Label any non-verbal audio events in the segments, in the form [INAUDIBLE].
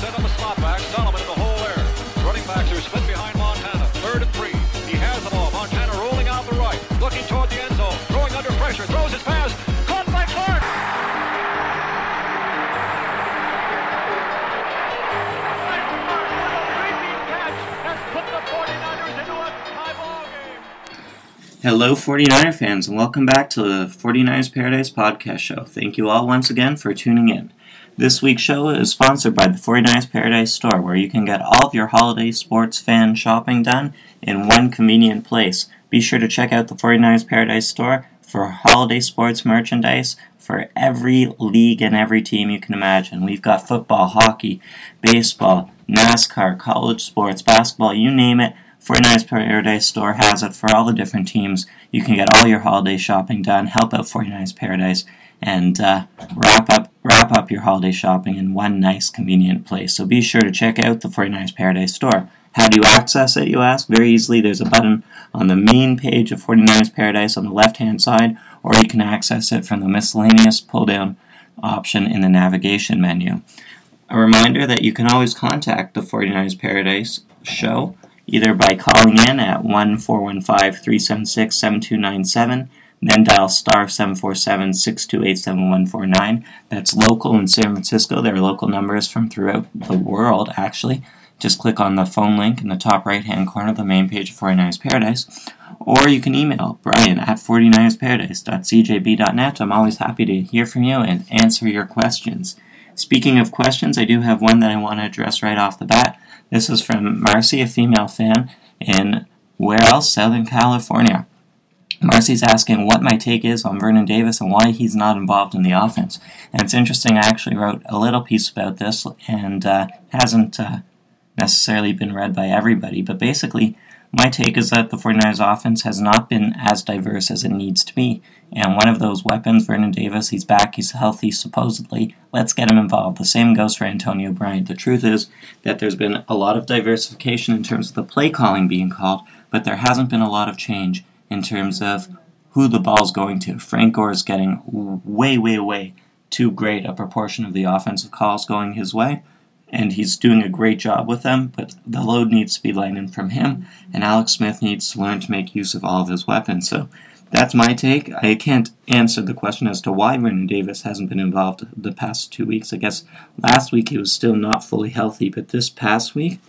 set on the slot back. Solomon in the hole there. Running backs are split behind Montana. Third and three. He has the ball. Montana rolling out the right. Looking toward the end zone. Throwing under pressure. Throws his pass. Caught by Clark. Hello, 49er fans, and welcome back to the 49ers Paradise Podcast Show. Thank you all once again for tuning in. This week's show is sponsored by the 49ers Paradise Store, where you can get all of your holiday sports fan shopping done in one convenient place. Be sure to check out the 49ers Paradise Store for holiday sports merchandise for every league and every team you can imagine. We've got football, hockey, baseball, NASCAR, college sports, basketball, you name it. 49ers Paradise Store has it for all the different teams. You can get all your holiday shopping done, help out 49ers Paradise, and uh, wrap up wrap up your holiday shopping in one nice, convenient place. So be sure to check out the 49ers Paradise Store. How do you access it, you ask? Very easily. There's a button on the main page of 49ers Paradise on the left hand side, or you can access it from the miscellaneous pull down option in the navigation menu. A reminder that you can always contact the 49ers Paradise show either by calling in at 1 415 376 7297, then dial star 747 628 7149. That's local in San Francisco. There are local numbers from throughout the world, actually. Just click on the phone link in the top right hand corner of the main page of 49ers Paradise. Or you can email Brian at 49ersparadise.cjb.net. I'm always happy to hear from you and answer your questions. Speaking of questions, I do have one that I want to address right off the bat. This is from Marcy, a female fan in where else? Southern California. Marcy's asking what my take is on Vernon Davis and why he's not involved in the offense. And it's interesting, I actually wrote a little piece about this and uh, hasn't uh, necessarily been read by everybody. But basically, my take is that the 49ers offense has not been as diverse as it needs to be. And one of those weapons, Vernon Davis, he's back, he's healthy, supposedly. Let's get him involved. The same goes for Antonio Bryant. The truth is that there's been a lot of diversification in terms of the play calling being called, but there hasn't been a lot of change in terms of who the ball's going to. Frank Gore is getting way, way, way too great a proportion of the offensive calls going his way and he's doing a great job with them, but the load needs to be lightened from him, and Alex Smith needs to learn to make use of all of his weapons. So that's my take. I can't answer the question as to why Vernon Davis hasn't been involved the past two weeks. I guess last week he was still not fully healthy, but this past week,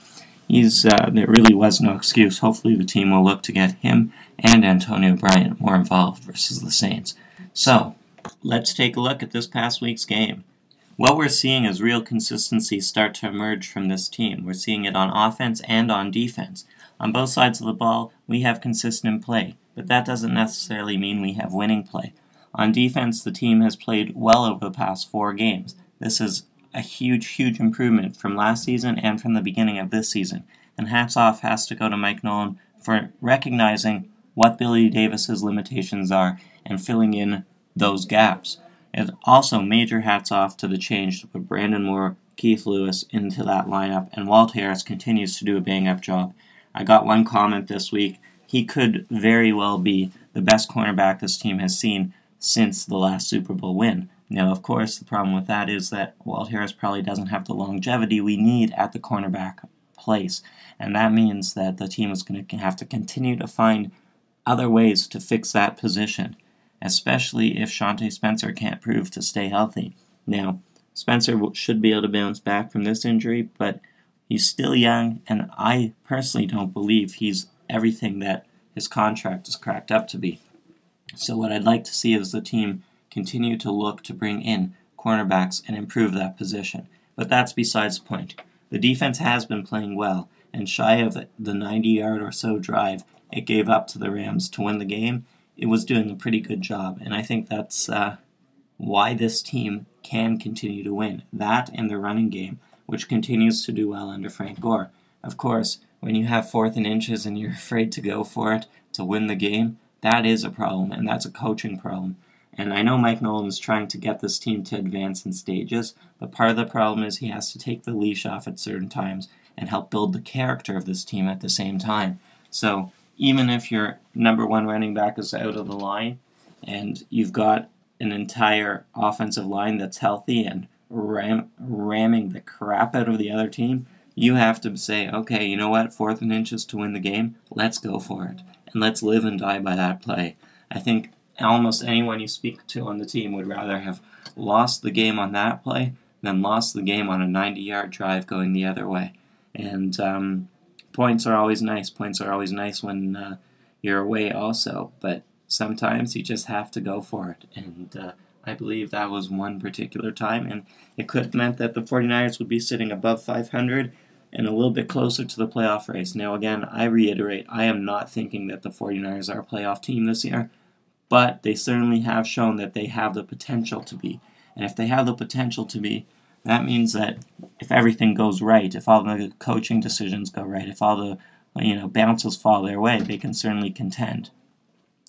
he's uh, there really was no excuse. Hopefully the team will look to get him and Antonio Bryant more involved versus the Saints. So let's take a look at this past week's game. What we're seeing is real consistency start to emerge from this team. We're seeing it on offense and on defense. On both sides of the ball, we have consistent play, but that doesn't necessarily mean we have winning play. On defense, the team has played well over the past four games. This is a huge, huge improvement from last season and from the beginning of this season. And hats off has to go to Mike Nolan for recognizing what Billy Davis's limitations are and filling in those gaps. And also, major hats off to the change to put Brandon Moore, Keith Lewis into that lineup, and Walt Harris continues to do a bang up job. I got one comment this week. He could very well be the best cornerback this team has seen since the last Super Bowl win. Now, of course, the problem with that is that Walt Harris probably doesn't have the longevity we need at the cornerback place. And that means that the team is going to have to continue to find other ways to fix that position especially if Shawntae Spencer can't prove to stay healthy. Now, Spencer should be able to bounce back from this injury, but he's still young, and I personally don't believe he's everything that his contract is cracked up to be. So, what I'd like to see is the team continue to look to bring in cornerbacks and improve that position. But that's besides the point. The defense has been playing well, and shy of the 90 yard or so drive it gave up to the Rams to win the game, it was doing a pretty good job, and I think that's uh, why this team can continue to win. That and the running game, which continues to do well under Frank Gore. Of course, when you have fourth and inches and you're [LAUGHS] afraid to go for it to win the game, that is a problem, and that's a coaching problem. And I know Mike Nolan is trying to get this team to advance in stages, but part of the problem is he has to take the leash off at certain times and help build the character of this team at the same time. So even if your number one running back is out of the line and you've got an entire offensive line that's healthy and ram, ramming the crap out of the other team, you have to say, okay, you know what, fourth and inches to win the game, let's go for it. And let's live and die by that play. I think almost anyone you speak to on the team would rather have lost the game on that play than lost the game on a 90 yard drive going the other way. And um, points are always nice. Points are always nice when uh, you're away, also. But sometimes you just have to go for it. And uh, I believe that was one particular time. And it could have meant that the 49ers would be sitting above 500 and a little bit closer to the playoff race. Now, again, I reiterate, I am not thinking that the 49ers are a playoff team this year, but they certainly have shown that they have the potential to be. And if they have the potential to be, that means that if everything goes right, if all the coaching decisions go right, if all the you know bounces fall their way, they can certainly contend.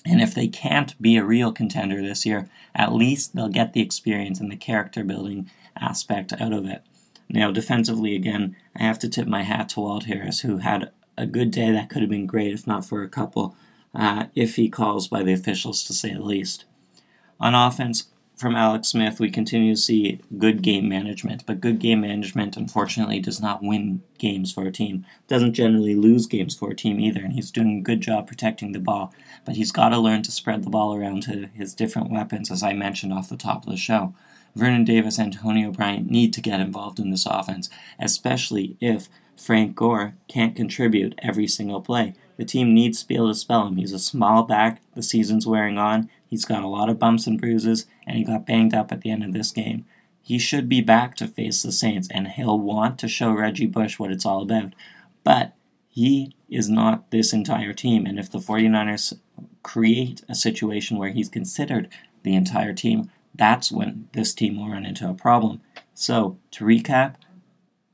And if they can't be a real contender this year, at least they'll get the experience and the character building aspect out of it. Now, defensively, again, I have to tip my hat to Walt Harris, who had a good day that could have been great if not for a couple uh, he calls by the officials, to say the least. On offense, from Alex Smith, we continue to see good game management, but good game management unfortunately does not win games for a team. Doesn't generally lose games for a team either, and he's doing a good job protecting the ball. But he's got to learn to spread the ball around to his different weapons, as I mentioned off the top of the show. Vernon Davis and Antonio Bryant need to get involved in this offense, especially if Frank Gore can't contribute every single play. The team needs to be able to spell him. He's a small back, the season's wearing on, He's got a lot of bumps and bruises, and he got banged up at the end of this game. He should be back to face the Saints, and he'll want to show Reggie Bush what it's all about. But he is not this entire team, and if the 49ers create a situation where he's considered the entire team, that's when this team will run into a problem. So, to recap,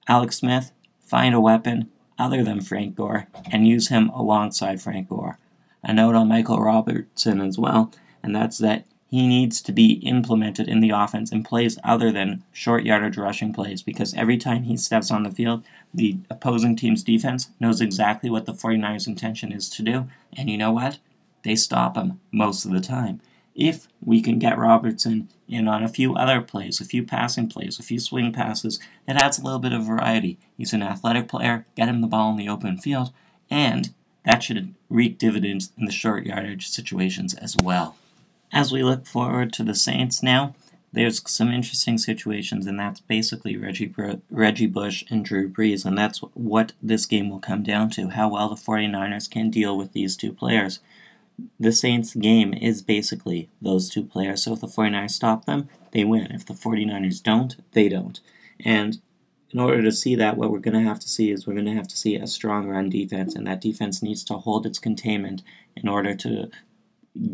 Alex Smith, find a weapon other than Frank Gore and use him alongside Frank Gore. A note on Michael Robinson as well and that's that he needs to be implemented in the offense in plays other than short yardage rushing plays because every time he steps on the field, the opposing team's defense knows exactly what the 49ers' intention is to do. And you know what? They stop him most of the time. If we can get Robinson in on a few other plays, a few passing plays, a few swing passes, it adds a little bit of variety. He's an athletic player, get him the ball in the open field, and that should reap dividends in the short yardage situations as well. As we look forward to the Saints now, there's some interesting situations, and that's basically Reggie, Reggie Bush and Drew Brees, and that's what this game will come down to how well the 49ers can deal with these two players. The Saints game is basically those two players, so if the 49ers stop them, they win. If the 49ers don't, they don't. And in order to see that, what we're going to have to see is we're going to have to see a strong run defense, and that defense needs to hold its containment in order to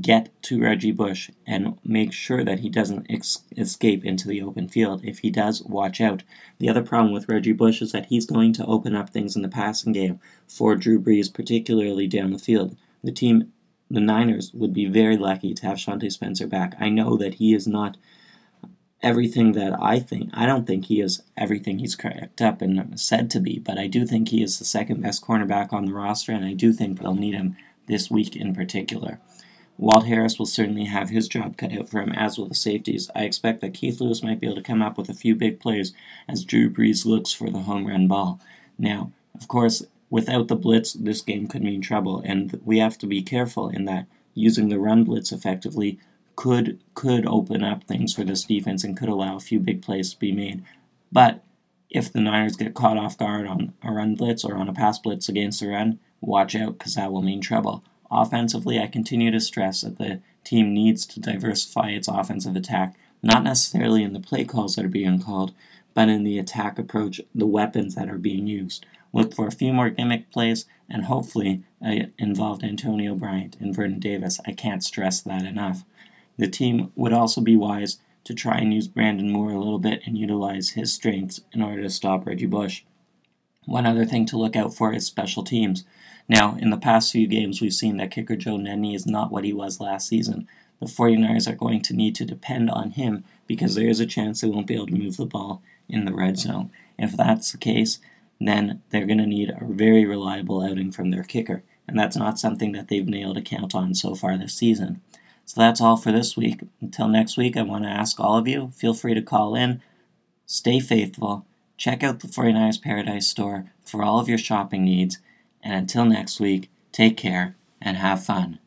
get to Reggie Bush and make sure that he doesn't ex- escape into the open field. If he does, watch out. The other problem with Reggie Bush is that he's going to open up things in the passing game for Drew Brees, particularly down the field. The team, the Niners, would be very lucky to have Shawntae Spencer back. I know that he is not everything that I think. I don't think he is everything he's cracked up and said to be, but I do think he is the second best cornerback on the roster, and I do think they'll need him this week in particular. Walt Harris will certainly have his job cut out for him, as will the safeties. I expect that Keith Lewis might be able to come up with a few big plays as Drew Brees looks for the home run ball. Now, of course, without the blitz, this game could mean trouble, and we have to be careful in that using the run blitz effectively could could open up things for this defense and could allow a few big plays to be made. But if the Niners get caught off guard on a run blitz or on a pass blitz against the run, watch out because that will mean trouble. Offensively, I continue to stress that the team needs to diversify its offensive attack, not necessarily in the play calls that are being called, but in the attack approach, the weapons that are being used. Look for a few more gimmick plays, and hopefully uh, involved Antonio Bryant and Vernon Davis. I can't stress that enough. The team would also be wise to try and use Brandon Moore a little bit and utilize his strengths in order to stop Reggie Bush. One other thing to look out for is special teams. Now, in the past few games, we've seen that kicker Joe Nedney is not what he was last season. The 49ers are going to need to depend on him because there is a chance they won't be able to move the ball in the red zone. If that's the case, then they're going to need a very reliable outing from their kicker, and that's not something that they've been able to count on so far this season. So that's all for this week. Until next week, I want to ask all of you feel free to call in stay faithful, check out the 49ers Paradise store for all of your shopping needs, and until next week, take care and have fun.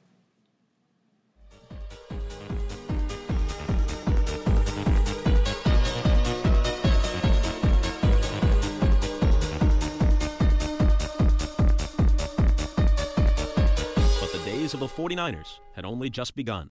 But the days of the 49ers had only just begun.